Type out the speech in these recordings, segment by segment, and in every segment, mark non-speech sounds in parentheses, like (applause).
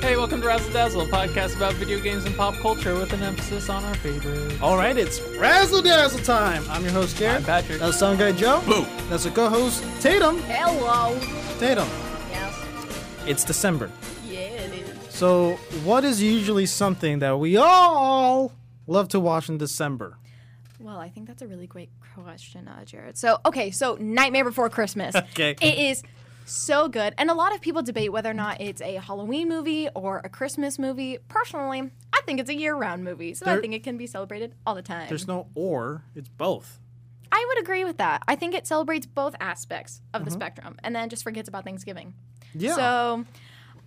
Hey, welcome to Razzle Dazzle, a podcast about video games and pop culture with an emphasis on our favorites. All right, it's Razzle Dazzle time. I'm your host, Jared. I'm Patrick. That's Sound Guy Joe. Boo. That's a co-host, Tatum. Hello. Tatum. Yes. It's December. Yeah, it is. So, what is usually something that we all love to watch in December? Well, I think that's a really great question, uh, Jared. So, okay, so Nightmare Before Christmas. (laughs) Okay. It is so good. And a lot of people debate whether or not it's a Halloween movie or a Christmas movie. Personally, I think it's a year round movie. So I think it can be celebrated all the time. There's no or, it's both. I would agree with that. I think it celebrates both aspects of Mm-hmm. the spectrum and then just forgets about Thanksgiving. Yeah. So,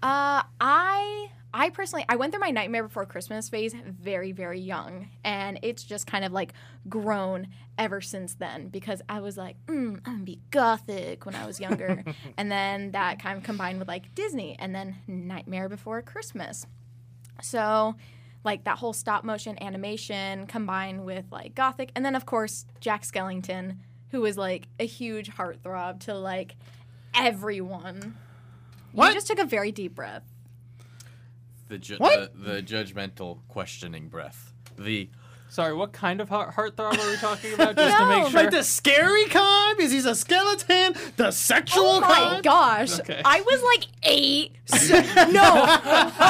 uh, I I personally I went through my Nightmare Before Christmas phase very very young, and it's just kind of like grown ever since then because I was like, mm, I'm gonna be gothic when I was younger, (laughs) and then that kind of combined with like Disney, and then Nightmare Before Christmas. So, like that whole stop motion animation combined with like gothic, and then of course Jack Skellington, who was like a huge heartthrob to like everyone. What? You just took a very deep breath. The, ju- What? the the judgmental questioning breath. The Sorry, what kind of heart heartthrob are we talking about? Just to (laughs) No. make sure. Like the scary kind, because he's a skeleton. The sexual Oh my kind. gosh. Okay. I was like eight. So- (laughs) no.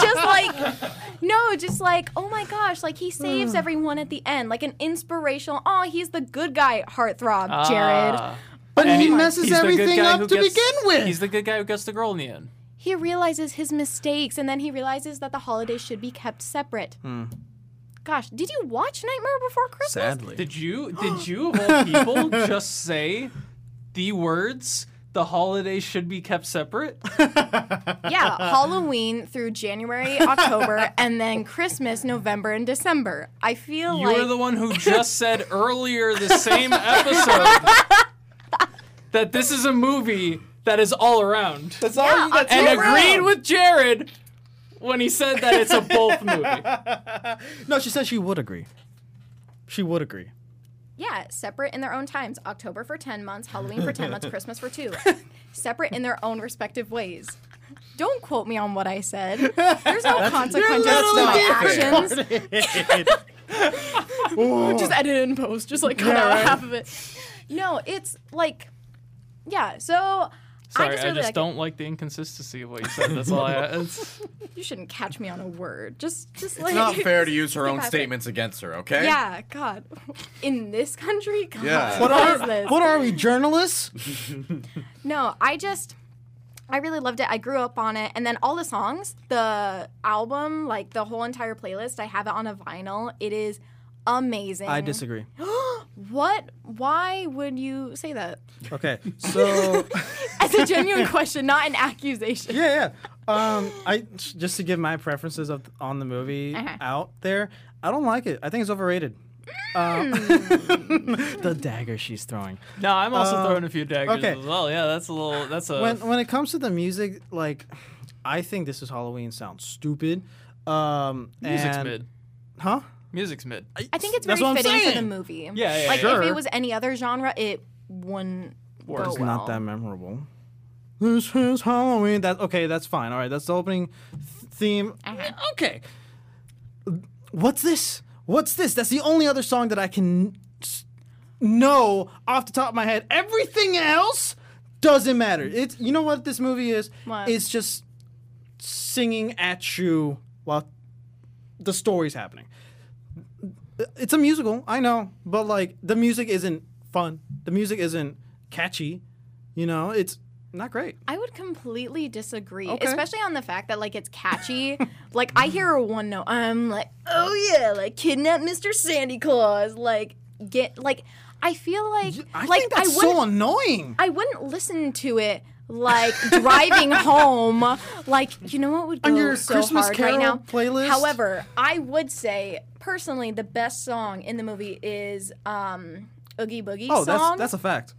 just like no, just like, oh my gosh, like he saves everyone at the end. Like an inspirational, oh, he's the good guy heartthrob, Jared. Ah. But And he he- messes he's the good everything guy up who to gets- begin with. He's the good guy who gets the girl in the end. He realizes his mistakes and then he realizes that the holidays should be kept separate. Hmm. Gosh, did you watch Nightmare Before Christmas? Sadly. Did you? Did you of all (gasps) people just say the words? The holidays should be kept separate. (laughs) Yeah, Halloween through January, October, (laughs) and then Christmas, November, and December. I feel You like were the one who just (laughs) said earlier the same episode that this is a movie that is all around. That's Yeah, all you got and You're agreed wrong. with Jared when he said that it's a both (laughs) movie. No, she said she would agree. She would agree. Yeah, separate in their own times. October for 10 months, Halloween for 10 months, (laughs) Christmas for 2. Separate in their own respective ways. Don't quote me on what I said. There's no consequences to my actions. (laughs) Just edit it in post, just like cut Yeah, out right. half of it. No, it's like, yeah, so Sorry, I just I just like don't like the inconsistency of what you said. That's all I. (laughs) It's, You shouldn't catch me on a word. Just, just like. it's not fair to use her own (laughs) at it. statements against her. Okay. Yeah, God. In this country? God, Yeah. What what is are this? what are we journalists? (laughs) No, I just I really loved it. I grew up on it. And then all the songs, the album, like the whole entire playlist, I have it on a vinyl. It is amazing. I disagree. (gasps) What? Why would you say that? Okay, so As a genuine question, not an accusation. yeah, yeah. Um, I just to give my preferences of on the movie Uh-huh. out there. I don't like it. I think it's overrated. Uh, (laughs) the dagger she's throwing. no, I'm also Uh, throwing a few daggers okay. as well. Yeah, that's a little. That's a. When when it comes to the music, like, I think this is Halloween sounds stupid. Um, music's and- mid. huh? Music's mid. I think it's That's very what I'm fitting for the movie. Yeah, yeah, Like yeah. if it was any other genre, it wouldn't Works. go It's well. not that memorable. This is Halloween. That okay? That's fine. All right, that's the opening th- theme. Uh-huh. Okay. What's this? What's this? That's the only other song that I can know off the top of my head. Everything else doesn't matter. It's you know what this movie is? What? It's just singing at you while the story's happening. It's a musical, I know, but like the music isn't fun. The music isn't catchy. You know, it's not great. I would completely disagree, Okay. especially on the fact that like it's catchy. (laughs) like I hear a one note, I'm like, oh yeah, like kidnap Mr. Sandy Claws, like get like. I feel like I like think that's I wouldn't so annoying. I wouldn't listen to it like driving (laughs) home. Like you know what would go On your so Christmas hard Carol right now? playlist? However, I would say personally the best song in the movie is um Oogie Boogie oh, song. that's that's a fact.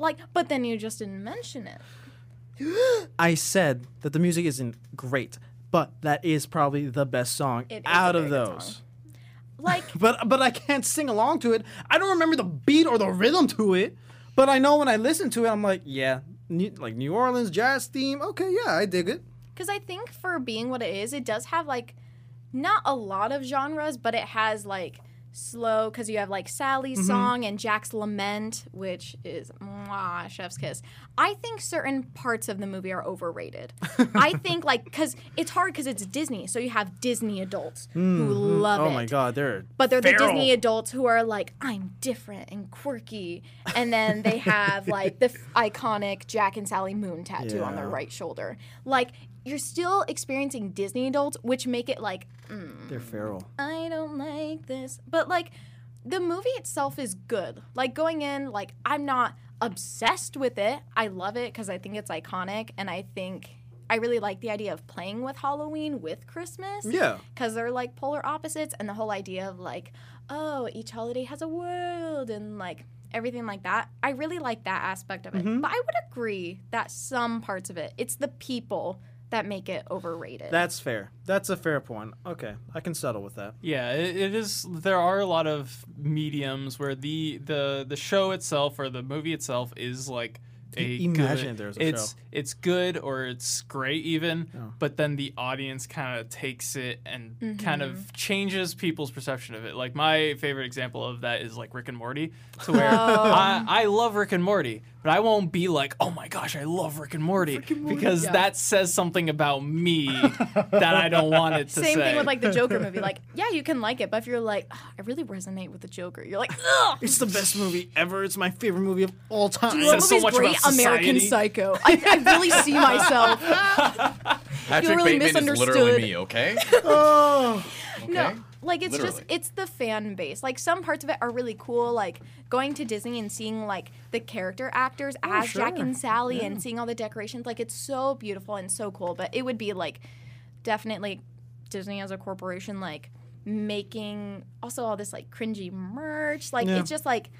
Like, but then you just didn't mention it. (gasps) I said that the music isn't great, but that is probably the best song It out of those. (laughs) Like (laughs) But but I can't sing along to it. I don't remember the beat or the rhythm to it. But I know when I listen to it, I'm like, yeah, New, like New Orleans jazz theme. Okay, yeah, I dig it. because I think for being what it is, it does have like not a lot of genres, but it has like slow because you have like Sally's Mm-hmm. song and Jack's lament, which is mwah, chef's kiss. I think certain parts of the movie are overrated. (laughs) I think like because it's hard because it's Disney, so you have Disney adults who love Oh it. my god, they're But they're the. Disney adults who are like, I'm different and quirky. And then they have (laughs) like the f- iconic Jack and Sally moon tattoo on their right shoulder. Like, you're still experiencing Disney adults, which make it like, They're feral. I don't like this. But like, the movie itself is good. Like, going in, like, I'm not obsessed with it. I love it because I think it's iconic. And I think I really like the idea of playing with Halloween with Christmas Yeah. because they're like polar opposites and the whole idea of like oh each holiday has a world and like everything like that i really like that aspect of it Mm-hmm. but i would agree that some parts of it it's the people that make it overrated That's fair. That's a fair point. Okay, I can settle with that. Yeah, it, it is. There are a lot of mediums where the the the show itself or the movie itself is like a I- imagine good, if a it's show. it's good or it's great even, but then the audience kind of takes it and kind Mm-hmm. of changes people's perception of it. Like my favorite example of that is like Rick and Morty, to (laughs) where Oh. I, I love Rick and Morty, but I won't be like, oh my gosh, I love Rick and Morty, because that says something about me that I don't want it to say. same say. thing with like the joker (laughs) movie like yeah you can like it but if you're like "Ugh, i really resonate with the joker you're like Ugh, It's the best movie ever. It's my favorite movie of all time. you know what says so movie's much great about american psycho I, I really see (laughs) myself (laughs) Patrick really Bateman is literally me, okay? oh, No, Okay? Like it's just it's the fan base. Like some parts of it are really cool, like going to Disney and seeing like the character actors as Jack and Sally and seeing all the decorations. Like it's so beautiful and so cool. But it would be like definitely Disney as a corporation, like making also all this like cringy merch. Like Yeah. it's just like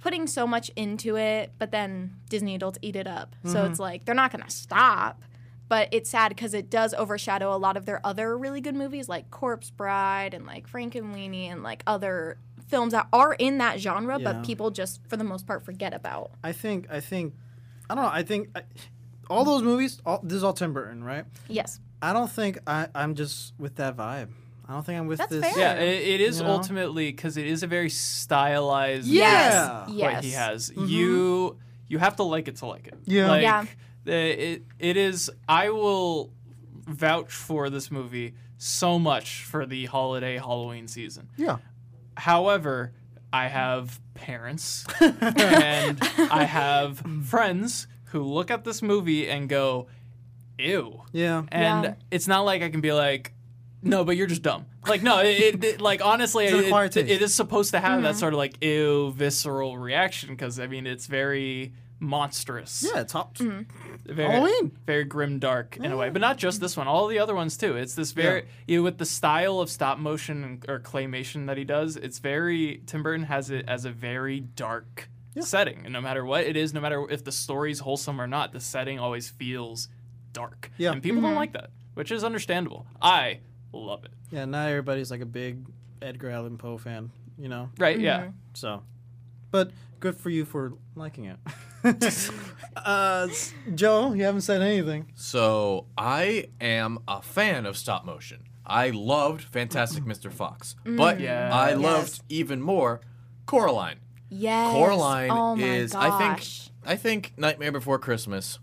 putting so much into it, but then Disney adults eat it up. So Mm-hmm. it's like they're not gonna stop. But it's sad because it does overshadow a lot of their other really good movies like Corpse Bride and like Frankenweenie and Lini and like other films that are in that genre, Yeah. but people just for the most part forget about. I think. I think. I don't know. I think I, all those movies. All, this is all Tim Burton, right? Yes. I don't think I, I'm just with that vibe. I don't think I'm with That's this. fair. Yeah, it, it is You know? ultimately because it is a very stylized Yeah. what he has. Mm-hmm. You you have to like it to like it. Yeah. like, Yeah. The- it it is. I will vouch for this movie so much for the holiday Halloween season. Yeah. However, I have parents (laughs) and I have friends who look at this movie and go, "Ew." Yeah. And Yeah. it's not like I can be like, no, but you're just dumb. Like, no, it, it, it- like honestly, it, it- it is supposed to have that mm-hmm. sort of like ew visceral reaction because I mean it's very monstrous. Yeah. Top. very, Halloween. very grim dark in a way, but not just this one. All the other ones too. It's this very you know, with the style of stop motion or claymation that he does. It's very Tim Burton has it as a very dark setting, and no matter what it is, no matter if the story's wholesome or not, the setting always feels dark. Yeah. and people don't like that, which is understandable. I love it. Yeah. Not everybody's like a big Edgar Allan Poe fan. You know. Right? Mm-hmm. Yeah. So, but good for you for liking it. (laughs) (laughs) uh, Joe, you haven't said anything. So I am a fan of stop motion. I loved Fantastic Mr. Fox, but Yeah. I Yes. loved even more Coraline. Yes. Coraline oh my is gosh. I think I think Nightmare Before Christmas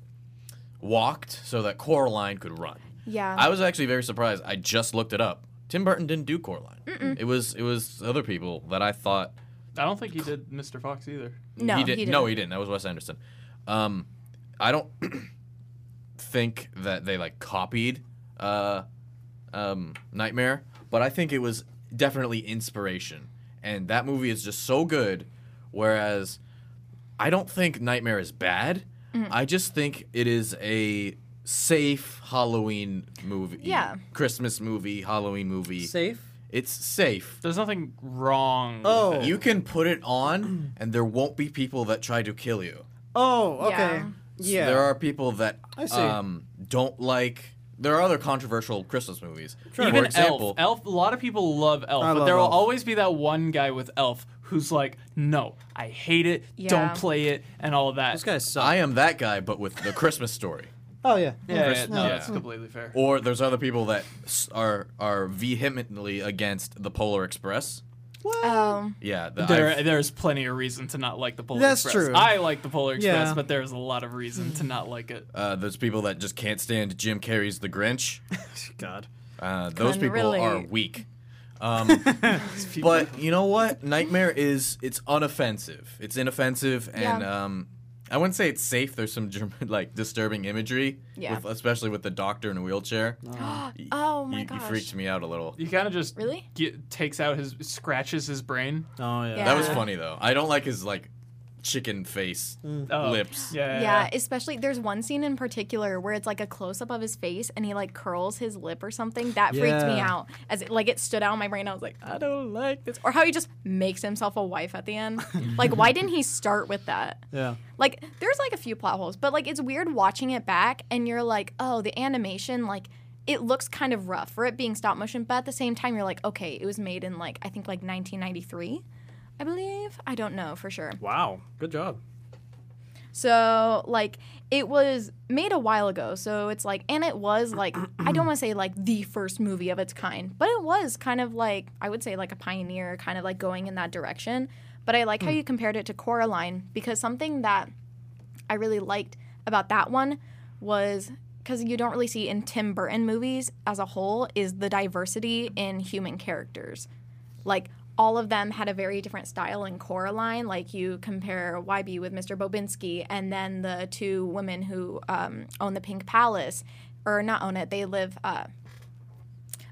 walked so that Coraline could run. Yeah. I was actually very surprised. I just looked it up. Tim Burton didn't do Coraline. It was it was other people that I thought I don't think he did Mr. Fox either. no, he he did. didn't. No, he didn't. That was Wes Anderson. Um, I don't (clears throat) think that they like copied uh, um, Nightmare, but I think it was definitely inspiration. And that movie is just so good. Whereas I don't think Nightmare is bad. Mm. I just think it is a safe Halloween movie. Yeah. Christmas movie, Halloween movie. Safe. It's safe. There's nothing wrong. Oh. with it. You can put it on, and there won't be people that try to kill you. Oh, okay. Yeah. Yeah. There are people that I see. um don't like. There are other controversial Christmas movies. Even For example, Elf. Elf. A lot of people love Elf, I but love there will Elf. always be that one guy with Elf who's like, "No, I hate it. Yeah. Don't play it," and all of that. This guy sucks. I am that guy, but with the Christmas story. Oh yeah. Yeah, Chris- yeah, no, yeah. that's completely fair. Or there's other people that s- are are vehemently against the Polar Express. Um, Yeah, the, There, I've- there's plenty of reason to not like the Polar Express. That's Express. true. I like the Polar Express, Yeah. but there's a lot of reason to not like it. uh, there's people that just can't stand Jim Carrey's The Grinch. (laughs) God. Uh, those Couldn't people are relate. weak. Um, (laughs) but you know what? Nightmare is it's unoffensive. It's inoffensive, and Yeah. um, I wouldn't say it's safe. There's some (laughs) like disturbing imagery, Yeah. with, especially with the doctor in a wheelchair. (gasps) Oh. (gasps) oh my you, gosh. you freaked me out a little. He kind of just Really? get, takes out his scratches his brain. Oh yeah. Yeah. That was funny though. I don't like his like chicken face mm. Oh, lips. Yeah, Yeah, especially there's one scene in particular where it's like a close up of his face and he like curls his lip or something. That freaked me out. As it, like it stood out in my brain. I was like, I don't like this. Or how he just makes himself a wife at the end. (laughs) like, why didn't he start with that? Yeah. Like, there's like a few plot holes, but like it's weird watching it back and you're like, oh, the animation, like, it looks kind of rough for it being stop motion, but at the same time, you're like, okay, it was made in like, I think like 1993, I believe. I don't know for sure. Wow. Good job. So, like, it was made a while ago. So it's like, and it was like, I don't want to say like the first movie of its kind, but it was kind of like, I would say like a pioneer, kind of like going in that direction. But I like how hmm. you compared it to Coraline because something that I really liked about that one was because you don't really see in Tim Burton movies as a whole is the diversity in human characters. Like all of them had a very different style in Coraline. Like you compare Wybie with Mr. Bobinsky, and then the two women who um, own the Pink Palace, or not own it, they live. Uh,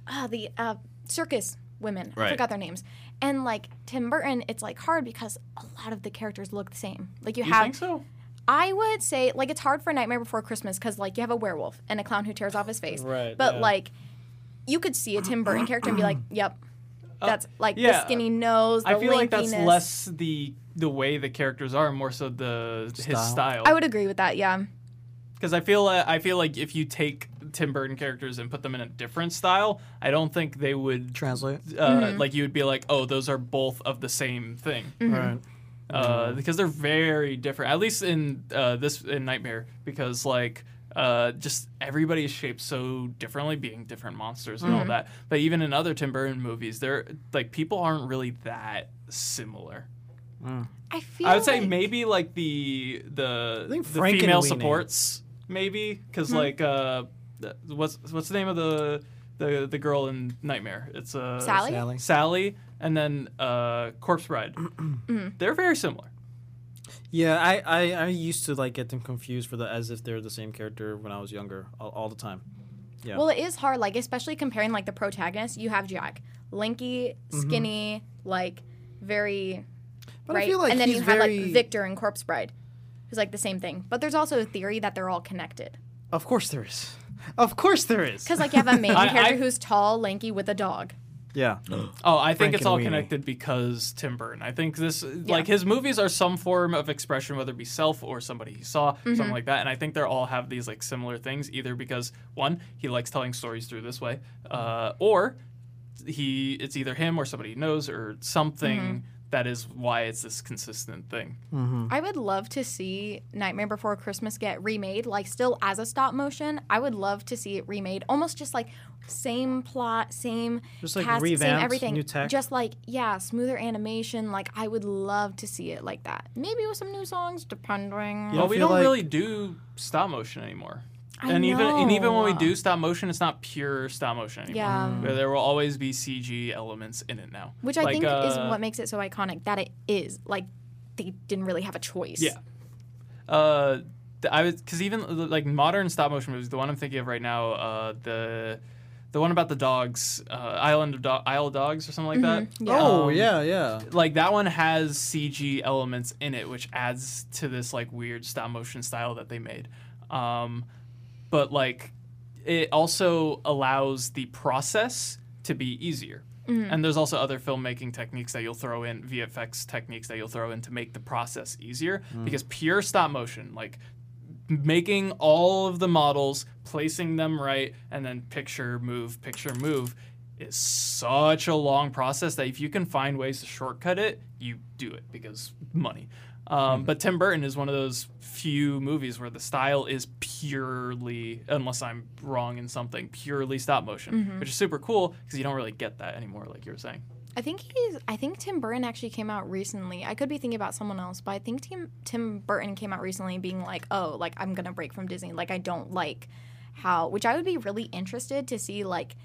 uh, the uh, circus women. I forgot their names. And like Tim Burton, it's like hard because a lot of the characters look the same. Like you, You have think so? I would say like it's hard for Nightmare Before Christmas because like you have a werewolf and a clown who tears off his face. Right, But yeah. like you could see a Tim Burton character and be like, "Yep, that's like yeah. the skinny nose, the I feel like that's lankiness." less the the way the characters are, more so the his Style. style. I would agree with that. Yeah. because I feel uh, I feel like if you take Tim Burton characters and put them in a different style, I don't think they would Translate. uh, Mm-hmm. like you would be like, oh, those are both of the same thing. Right. uh, because they're very different. At least in uh, this in Nightmare, because like uh, just everybody is shaped so differently, being different monsters and all that. But even in other Tim Burton movies, they're like people aren't really that similar. I feel. I would say maybe like the the think the Frankenweenie. female supports maybe because Hmm. like uh, what's what's the name of the the the girl in Nightmare? It's uh, Sally? Sally. Sally, and then uh, Corpse Bride. They're very similar. Yeah, I, I, I used to like get them confused for the as if they're the same character when I was younger all, all the time. Yeah. Well, it is hard, like especially comparing like the protagonists. You have Jack, lanky, mm-hmm. skinny, like very But I right, feel like and then he's you have very- like Victor and Corpse Bride, who's like the same thing. But there's also a theory that they're all connected. Of course there is. Of course there is. Because like you have a (laughs) main I- character I- who's tall, lanky, with a dog. Yeah. (gasps) Oh, I think it's all Frankenweenie. connected because Tim Burton. I think this, like his movies, are some form of expression, whether it be self or somebody he saw, Mm-hmm. something like that. And I think they all have these like similar things, either because one, he likes telling stories through this way, uh, or he, it's either him or somebody he knows or something Mm-hmm. That is why it's this consistent thing. Mm-hmm. I would love to see Nightmare Before Christmas get remade, like still as a stop motion. I would love to see it remade, almost just like same plot, same Just, like, cast, same everything, new tech. just like yeah, smoother animation. Like I would love to see it like that. Maybe with some new songs, depending. Yeah. well, we don't like- really do stop motion anymore. I and even and even when we do stop motion, it's not pure stop motion anymore. Yeah. Mm. There will always be CG elements in it now. Which I Like, think is uh, what makes it so iconic. That it is like they didn't really have a choice. Yeah. Uh, I was because even like modern stop motion movies, the one I'm thinking of right now, uh, the the one about the dogs, uh, Island of Do- Isle of Dogs or something like that. Yeah. Oh Um, yeah, yeah. Like that one has CG elements in it, which adds to this like weird stop motion style that they made. Um, but like it also allows the process to be easier. Mm. And there's also other filmmaking techniques that you'll throw in, VFX techniques that you'll throw in to make the process easier. Mm. Because pure stop motion, like making all of the models, placing them right, and then picture, move, picture, move is such a long process that if you can find ways to shortcut it, you do it because money. Um, But Tim Burton is one of those few movies where the style is purely, unless I'm wrong in something, purely stop motion, which is super cool because you don't really get that anymore, like you were saying. I think he's. I think Tim Burton actually came out recently. I could be thinking about someone else, but I think Tim Tim Burton came out recently, being like, "Oh, like I'm gonna break from Disney. Like I don't like how." Which I would be really interested to see, like,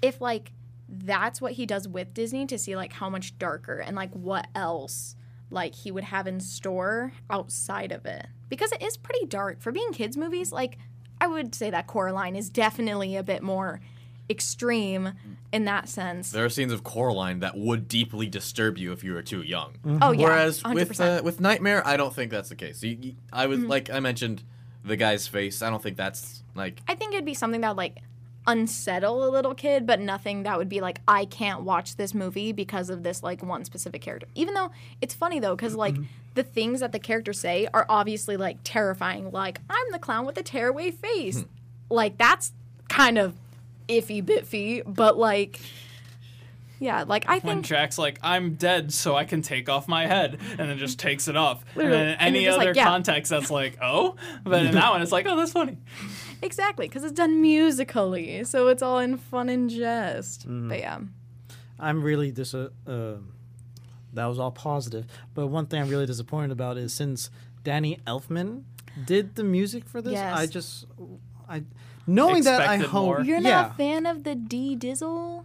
if like that's what he does with Disney, to see like how much darker and like what else like he would have in store outside of it, because it is pretty dark for being kids movies. Like I would say that Coraline is definitely a bit more extreme in that sense. There are scenes of Coraline that would deeply disturb you if you were too young. Oh yeah, Whereas 100%. with uh, with Nightmare, I don't think that's the case. You, you, I was like I mentioned, the guy's face. I don't think that's like I think it'd be something that would like unsettle a little kid, but nothing that would be like I can't watch this movie because of this like one specific character. Even though it's funny though, because like mm-hmm. the things that the characters say are obviously like terrifying. Like I'm the clown with the tearaway face. Hmm. like that's kind of iffy biffy, but like yeah, like I When think Jack's like, I'm dead, so I can take off my head, and then just takes it off. And then any you're other like, yeah. context, that's like, oh? But in that one, it's like, oh, that's funny. Exactly because it's done musically, so it's all in fun and jest. But yeah. I'm really dis. Uh, that was all positive, but one thing I'm really disappointed about is since Danny Elfman did the music for this, Yes. I just, I, knowing that I Expected hope more. You're yeah, not a fan of the D Dizzle?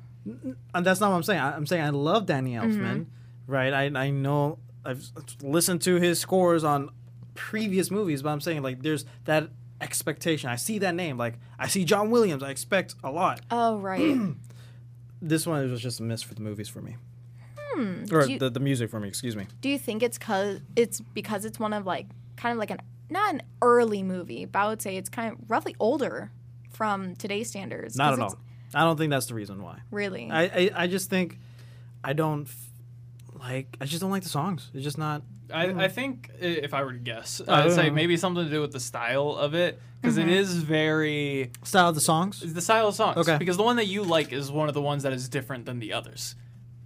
and that's not what I'm saying. I, I'm saying I love Danny Elfman, Mm-hmm. right? I I know I've listened to his scores on previous movies, but I'm saying like there's that expectation. I see that name, like I see John Williams. I expect a lot. Oh right. (clears throat) This one was just a miss for the movies for me, or Hmm. Do you- the, the music for me. Excuse me. Do you think it's cause it's because it's one of like kind of like an not an early movie, but I would say it's kind of roughly older from today's standards. Not at all. I don't think that's the reason why. Really. I, I, I just think I don't f- like. I just don't like the songs. It's just not. I, I think if I were to guess, I I'd say know. maybe something to do with the style of it, because is very Style of the songs. the style of songs. Okay. Because the one that you like is one of the ones that is different than the others.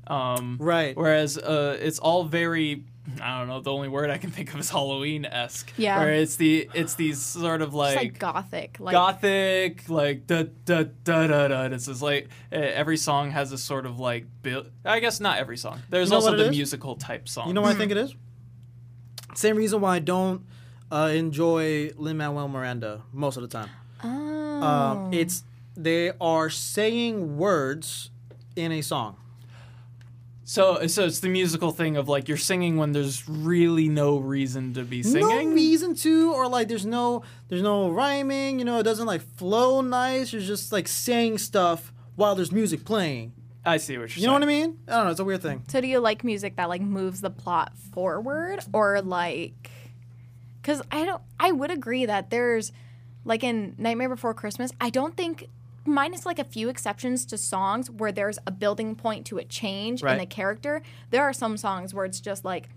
Um, Right. Whereas uh, it's all very, I don't know. The only word I can think of is Halloween esque. Yeah. Where it's the it's these sort of It's like, like gothic. Like gothic, like da da da da da. It's just like uh, every song has a sort of like build. I guess not every song. There's You know also the is? musical type song. You know what I think it is? Same reason why I don't uh, enjoy Lin Manuel Miranda most of the time. oh. Um, it's they are saying words in a song. So so it's the musical thing of like you're singing when there's really no reason to be singing. No reason to, or like there's no there's no rhyming. You know, it doesn't like flow nice. You're just like saying stuff while there's music playing. I see what you're saying. You know what I mean? I don't know. It's a weird thing. so do you like music that like moves the plot forward or like cuz I don't I would agree that there's like in Nightmare Before Christmas, I don't think minus like a few exceptions to songs where there's a building point to a change in the character, there are some songs where it's just like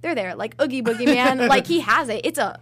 they're there, like Oogie Boogie Man, (laughs) like he has it. It's a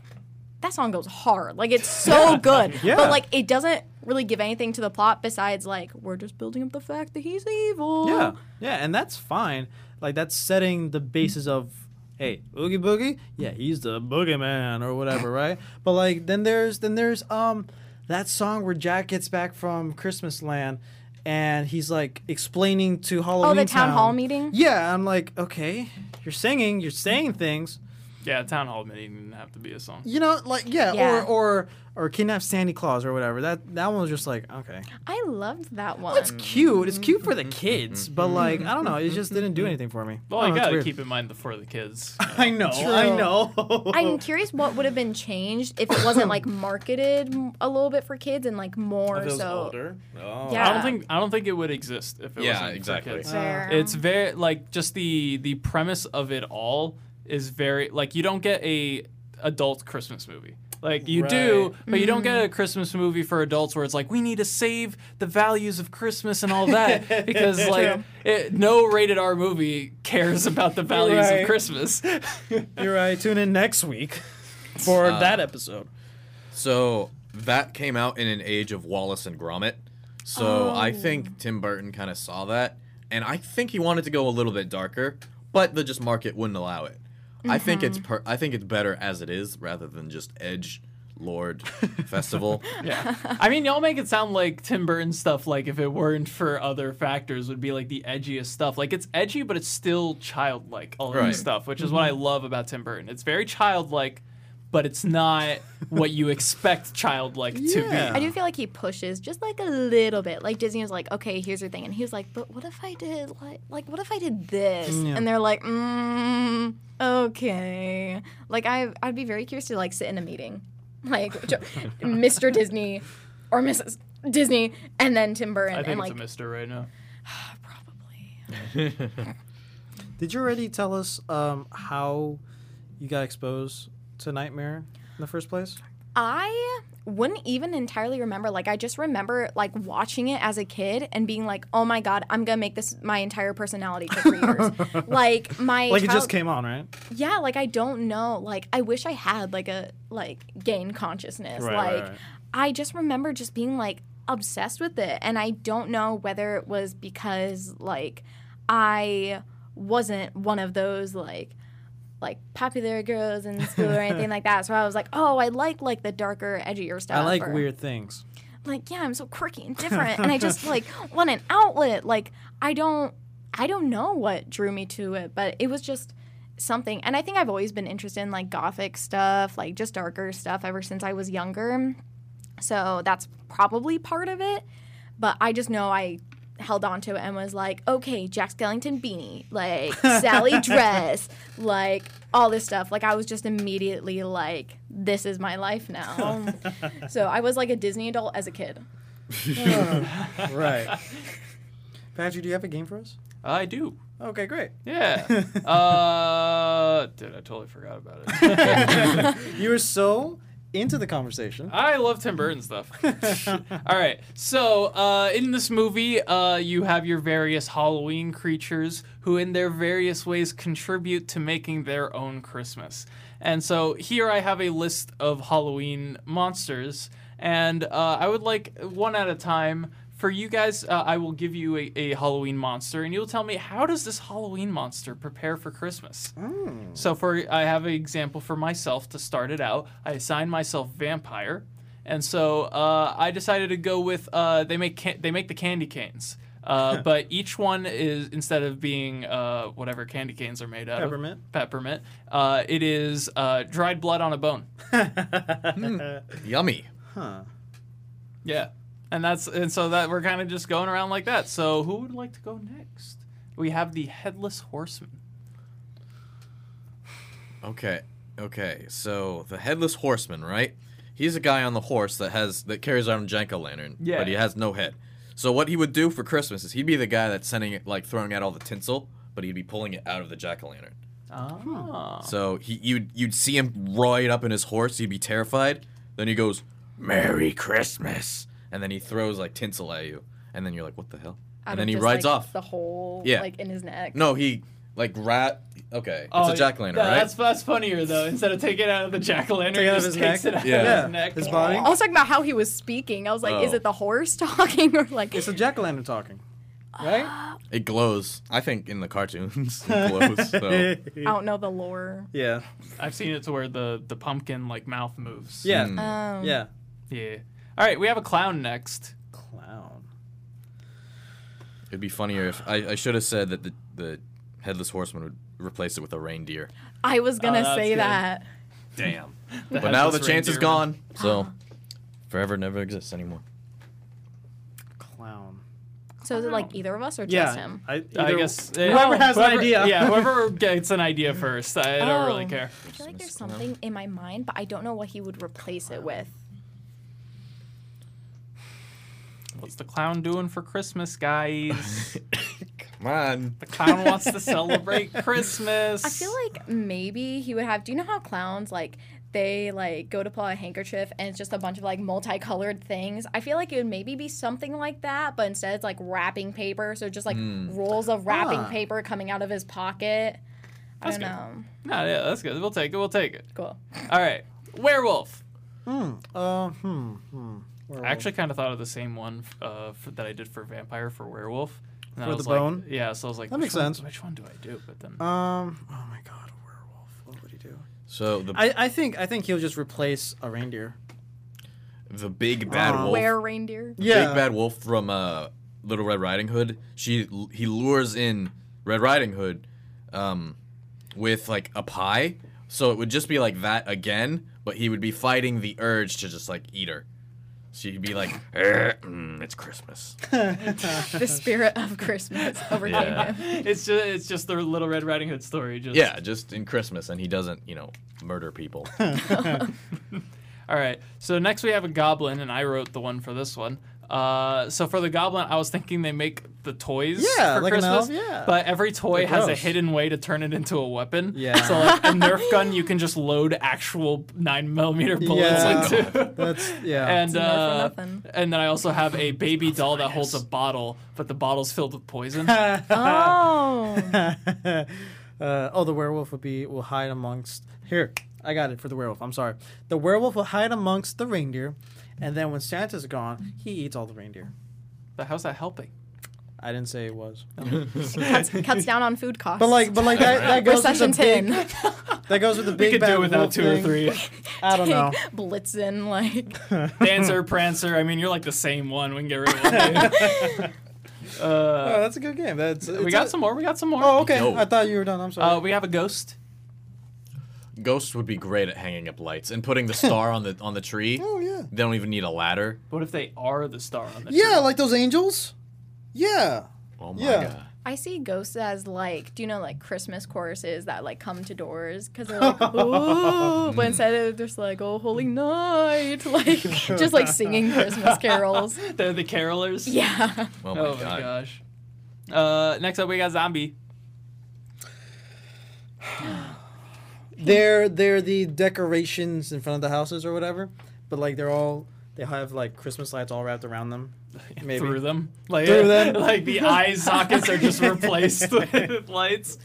that song goes hard. Like it's so good. Yeah. But like it doesn't really give anything to the plot besides like we're just building up the fact that he's evil. Yeah, yeah, and that's fine. Like that's setting the basis of hey, Oogie Boogie, yeah, he's the boogeyman or whatever, right? But like then there's then there's um that song where Jack gets back from Christmas Land and he's like explaining to Halloween. Oh, the town Town- hall meeting? Yeah, I'm like, okay, you're singing, you're saying things. Yeah, town hall meeting didn't have to be a song. You know, like yeah, Yeah. or or or kidnap Sandy Claws or whatever. That that one was just like, okay. I loved that one. It's cute. It's cute for the mm-hmm. kids, mm-hmm. but like I don't know, it mm-hmm. just didn't do anything for me. Well, I you know, gotta keep in mind the for the kids. (laughs) I know, I know. I'm curious what would have been changed if it wasn't like marketed m- a little bit for kids and like more so. Oh. Yeah. I don't think I don't think it would exist if it Yeah, wasn't exactly. for kids. Fair. It's very like just the the premise of it all is very like you don't get a adult Christmas movie. Like you do, but you don't get a Christmas movie for adults where it's like we need to save the values of Christmas and all that (laughs) because like it, no rated R movie cares about the values Right. of Christmas. (laughs) You're right. Tune in next week for Uh, that episode. So that came out in an age of Wallace and Gromit. So I think Tim Burton kind of saw that, and I think he wanted to go a little bit darker, but the just market wouldn't allow it. I think Mm-hmm. it's per- I think it's better as it is rather than just Edge Lord (laughs) Festival. Yeah. I mean, y'all make it sound like Tim Burton stuff, like if it weren't for other factors, would be like the edgiest stuff. Like it's edgy, but it's still childlike, all of this stuff, which is what I love about Tim Burton. It's very childlike, but it's not what you expect childlike to be. I do feel like he pushes just like a little bit. Like Disney was like, okay, here's your thing, and he was like, but what if I did like, like what if I did this? Yeah. And they're like, mm, okay. Like I, I'd be very curious to like sit in a meeting, (laughs) like (laughs) Mr. Disney or Mrs. Disney, and then Tim Burton, I think and it's like a mister right now. (sighs) probably. (laughs) Did you already tell us um, how you got exposed to Nightmare in the first place? I wouldn't even entirely remember. Like, I just remember like watching it as a kid and being like, "Oh my god, I'm gonna make this my entire personality for three years." (laughs) like my Like it child- just came on, right? yeah. Like I don't know. Like I wish I had like a like gain consciousness. Right, right, like right. I just remember just being like obsessed with it, and I don't know whether it was because like I wasn't one of those like like popular girls in (laughs) school or anything like that. So I was like, oh, I like like the darker, edgier stuff. I like or- weird things. like yeah i'm so quirky and (laughs) different and i just like want an outlet like i don't i don't know what drew me to it but it was just something and i think i've always been interested in like gothic stuff like just darker stuff ever since i was younger so that's probably part of it but i just know i held on to it and was like okay jack skellington beanie like (laughs) sally dress like all this stuff like i was just immediately like this is my life now (laughs) so I was like a Disney adult as a kid. (laughs) right. Patrick, do you have a game for us? I do. Okay, great. Yeah. uh, dude, I totally forgot about it. You were so into the conversation. I love Tim Burton stuff. (laughs) (laughs) All right. So, uh, in this movie, uh, you have your various Halloween creatures who, in their various ways, contribute to making their own Christmas. And so, here I have a list of Halloween monsters, and uh, I would like one at a time. For you guys, uh, I will give you a, a Halloween monster, and you'll tell me how does this Halloween monster prepare for Christmas. So for I have an example for myself to start it out. I assigned myself vampire, and so uh, I decided to go with uh, they make can- they make the candy canes. Uh, (laughs) but each one is instead of being uh, whatever candy canes are made out Peppermint. of peppermint, uh, it is uh, dried blood on a bone. (laughs) Yummy. Huh. Yeah, and that's and so that we're kind of just going around like that. So who would like to go next? We have the headless horseman. Okay. Okay. So the headless horseman, right? He's a guy on the horse that has that carries around a jack lantern, Yeah. but he has no head. So what he would do for Christmas is he'd be the guy that's sending it, like throwing out all the tinsel, but he'd be pulling it out of the jack o' lantern. Ah. So he you'd you'd see him right up in his horse. He'd be terrified. Then he goes, "Merry Christmas," and then he throws like tinsel at you, and then you're like, "What the hell?" Out and then he just, rides like, off. the whole Yeah. like in his neck. No, he like rat. Okay, it's Oh, a jack o' lantern, yeah, right? That's that's funnier though. Instead of taking it out of the jack o' lantern, Take he it out of just his takes neck? it out Yeah. of his neck. His body? I was talking about how he was speaking. I was like, is Oh. it the horse (laughs) talking or like? It's a jack o' lantern talking. Right? It glows. I think in the cartoons it glows. So. (laughs) I don't know the lore. yeah. I've seen it to where the the pumpkin like mouth moves. Yeah. Mm. Um, Yeah. Yeah. All right, we have a clown next. Clown. It'd be funnier if I, I should have said that the the headless horseman would replace it with a reindeer. I was gonna Oh, say good. that. Damn. (laughs) But now the chance is gone, so (gasps) forever never exists anymore. Clown. So is it like either of us or just Yeah. him? I, I either- guess uh, Whoever has an whoever- idea. Yeah, (laughs) whoever (laughs) gets an idea first. I don't really Oh. care. I feel like there's something in my mind, but I don't know what he would replace it with. What's the clown doing for Christmas, guys? (laughs) Come on. the clown wants to celebrate (laughs) Christmas. I feel like maybe he would have. Do you know how clowns like they like go to pull a handkerchief and it's just a bunch of like multicolored things? I feel like it would maybe be something like that, but instead it's like wrapping paper, so just like rolls of wrapping Ah. paper coming out of his pocket. I That's don't good. know. No, yeah, that's good. We'll take it. We'll take it. Cool. All right, werewolf. Hmm. Uh, hmm. Hmm. Werewolf. I actually kind of thought of the same one uh, for, that I did for vampire for werewolf. And For the like- bone? Yeah, so I was like, That makes one- sense. Which one do I do? But then Um. Oh my God, a werewolf. What would he do? So the I, I think I think he'll just replace a reindeer. the big bad Aw. wolf. Where reindeer? Yeah. Big bad wolf from uh, Little Red Riding Hood. She he lures in Red Riding Hood, um, with like a pie. So it would just be like that again, but he would be fighting the urge to just like eat her. So he'd be like, (laughs) "Eh, mm, "It's Christmas." The spirit of Christmas (laughs) overcame Yeah. him. It's just it's just the Little Red Riding Hood story. Just yeah, just in Christmas, and he doesn't, you know, murder people. (laughs) All right. So next we have a goblin, and I wrote the one for this one. Uh, so for the goblin, I was thinking they make the toys Yeah, for like Christmas, elf, yeah. but every toy They're has a hidden way to turn it into a weapon. Yeah. So like a Nerf gun, (laughs) you can just load actual nine millimeter bullets Yeah. (laughs) into. That's yeah. (laughs) And It's a Nerf for uh, and then I also have a baby doll that holds a bottle, but the bottle's filled with poison. Oh. uh, oh, the werewolf would be will hide amongst. Here, I got it for the werewolf. I'm sorry. The werewolf will hide amongst the reindeer, and then when Santa's gone, he eats all the reindeer. but how's that helping? I didn't say it was. (laughs) cuts, cuts down on food costs. But like, but like that, that goes with the big, 10. (laughs) that goes with the big. We could do without wolf two or three. (laughs) I don't know. Blitzen, like. Dancer, Prancer. I mean, you're like the same one. We can get rid of one. Oh, uh, that's a good game. That's we got a- some more. We got some more. Oh, okay. Yo. I thought you were done. I'm sorry. Uh, we have a ghost. Ghost would be great at hanging up lights and putting the star on the on the tree. (laughs) oh yeah. They don't even need a ladder. What if they are the star on the tree? Yeah, like those angels. Yeah. Oh my Yeah. god. I see ghosts as like, do you know like Christmas choruses that like come to doors because they're like, (laughs) ooh, but instead of just like, oh holy night, (laughs) like just like singing Christmas carols. They're the carolers. Yeah. Oh my Oh my gosh. Uh, next up we got zombie. They're they're the decorations in front of the houses or whatever, but like they're all they have like Christmas lights all wrapped around them. (laughs) Maybe. Through them. Like, Through them. (laughs) like the eye sockets are just (laughs) replaced with lights.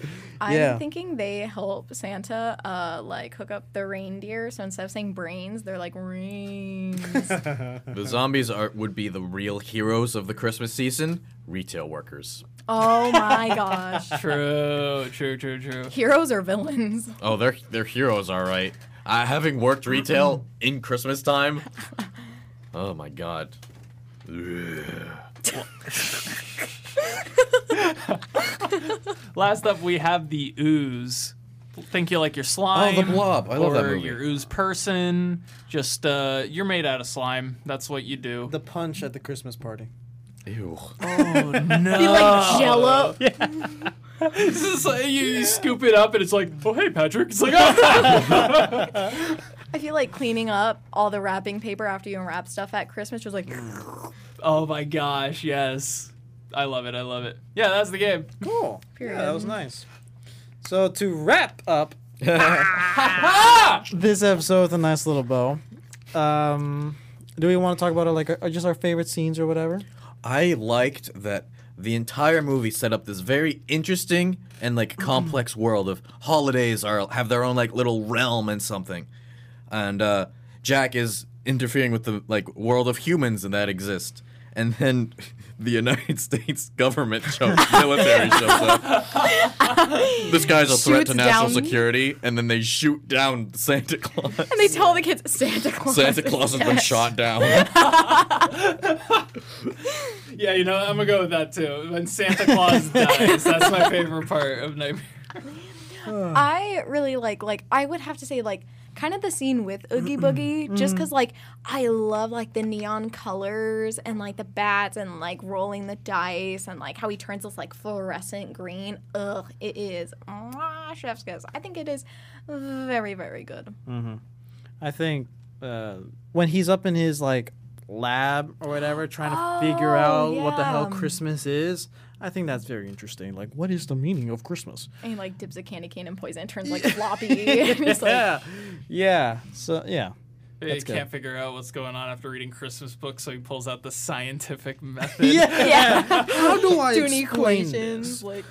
I'm Yeah. thinking they help Santa uh like hook up the reindeer. So instead of saying brains, they're like rings. (laughs) The zombies are would be the real heroes of the Christmas season. Retail workers. oh my gosh. (laughs) True, true, true, true. Heroes or villains? Oh, they're they're heroes, all right. Uh, having worked retail (laughs) in Christmas time. Oh my god. Ugh. (laughs) Last up we have the ooze. Think you like your slime. Oh, the blob. I love or that movie. your ooze person. Just uh, you're made out of slime. That's what you do. The punch at the Christmas party. Ew. oh (laughs) no! Be like Jello. (laughs) Yeah. This is like, you, you scoop it up and it's like, oh hey Patrick. It's like, oh. I feel like cleaning up all the wrapping paper after you unwrap stuff at Christmas just like oh my gosh, yes. I love it. I love it. Yeah, that's the game. Cool. Period. Yeah, that was nice. So to wrap up (laughs) this episode with a nice little bow, um, do we want to talk about our, like our, just our favorite scenes or whatever? I liked that the entire movie set up this very interesting and like complex world of holidays are have their own like little realm and something. And uh Jack is interfering with the like world of humans and that exist. And then the United (laughs) States government shows, military shows up. this guy's a threat to national down- security, and then they shoot down Santa Claus. and they tell the kids Santa Claus. Santa is Claus has been dead." shot down. (laughs) Yeah, you know, I'm gonna go with that too. When Santa Claus dies, that's my favorite part of Nightmare. I really like like I would have to say like kind of the scene with Oogie Boogie just cuz like I love like the neon colors and like the bats and like rolling the dice and like how he turns this like fluorescent green. Ugh, it is mwah, chef's kiss. I think it is very very good. I think uh, when he's up in his like lab or whatever, trying to figure Oh, out what the hell. Christmas is, I think that's very interesting. Like, what is the meaning of Christmas? And he like dips a candy cane in poison and turns like (laughs) floppy. (laughs) and he's like, yeah, yeah. So yeah, He That's can't good. figure out what's going on after reading Christmas books, so he pulls out the scientific (laughs) method. yeah. How do I Doing explain equations this? like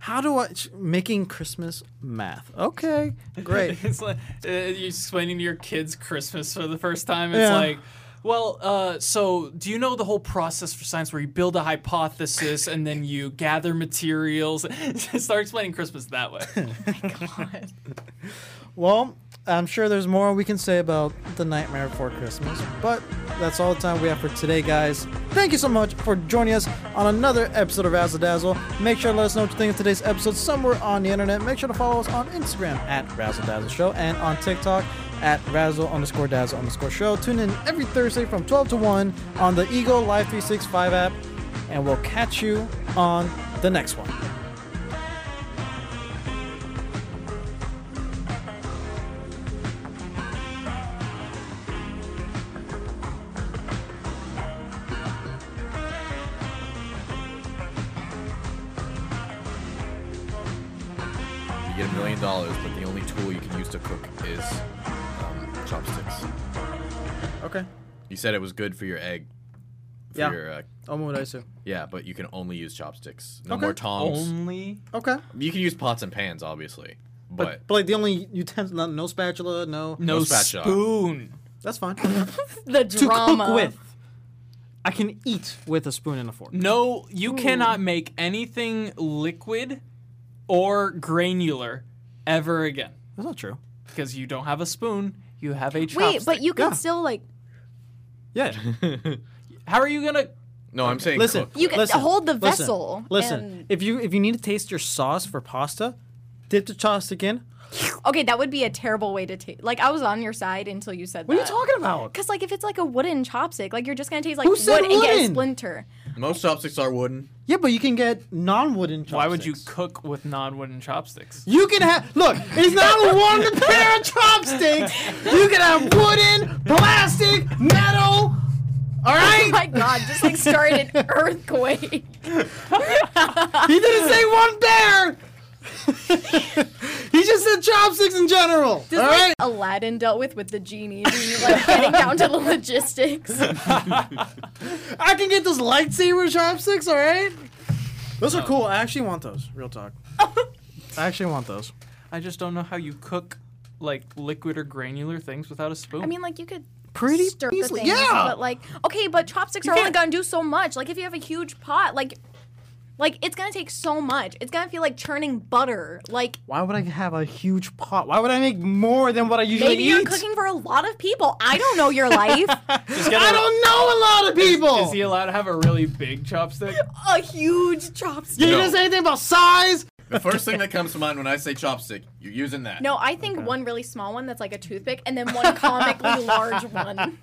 How do I sh- making Christmas math? Okay, great. it's like uh, you're explaining to your kids Christmas for the first time. It's Yeah. like, well, uh, so do you know the whole process for science where you build a hypothesis and then you gather materials? (laughs) Start explaining Christmas that way. (laughs) God. Well, I'm sure there's more we can say about The Nightmare Before Christmas, but that's all the time we have for today, guys. Thank you so much for joining us on another episode of Razzle Dazzle. Make sure to let us know what you think of today's episode somewhere on the internet. Make sure to follow us on Instagram at Razzle Dazzle Show and on TikTok at Razzle underscore Dazzle underscore Show. Tune in every Thursday from 12 to 1 on the Eagle Live 365 app, and we'll catch you on the next one. Chopsticks. Okay. You said it was good for your egg. For Yeah. Your, uh, omuraisu. yeah, but you can only use chopsticks. No Okay. more tongs. Only Okay. You can use pots and pans, obviously, But, but, but like the only utensil, no, no spatula, no. no, No spatula. spoon. That's fine. (laughs) The drama. to drama. cook with. I can eat with a spoon and a fork. No, you cannot make anything liquid or granular ever again That's not true. because you don't have a spoon. You have a chopstick. Wait, but you can Yeah. still like Yeah. (laughs) How are you gonna? no, I'm saying listen, cook. You can listen, hold the listen, vessel Listen, and- if you if you need to taste your sauce for pasta, dip the chopstick in. Okay, that would be a terrible way to taste. Like I was on your side until you said What are that. you talking about? Because like if it's like a wooden chopstick, like you're just gonna taste like Who wood said and get a wooden? splinter. Most chopsticks are wooden. Yeah, but you can get non-wooden chopsticks. Why would you cook with non-wooden chopsticks? You can have look. It's not a one (laughs) pair of chopsticks. You can have wooden, plastic, metal. All oh right. Oh my god, just like started an (laughs) earthquake. He didn't say one pair. (laughs) he just said chopsticks in general. Just all like right. Aladdin dealt with with the genie, (laughs) and like getting down to the logistics. (laughs) I can get those lightsaber chopsticks. All right. Those are cool. I actually want those. Real talk. (laughs) I actually want those. I just don't know how you cook like liquid or granular things without a spoon. I mean, like you could Pretty stir the easily. things, Yeah. but like okay, but chopsticks are only can't- gonna do so much. Like if you have a huge pot, like like it's gonna take so much. It's gonna feel like churning butter. Like Why would I have a huge pot? Why would I make more than what I usually maybe eat? you're cooking for a lot of people. I don't know your (laughs) life. Just get I a- don't know a lot of people. Is he allowed to have a really big chopstick? a huge chopstick. you No. didn't say anything about size. The first thing that comes to mind when I say chopstick, you're using that. No, I think one really small one that's like a toothpick, and then one comically (laughs) large one.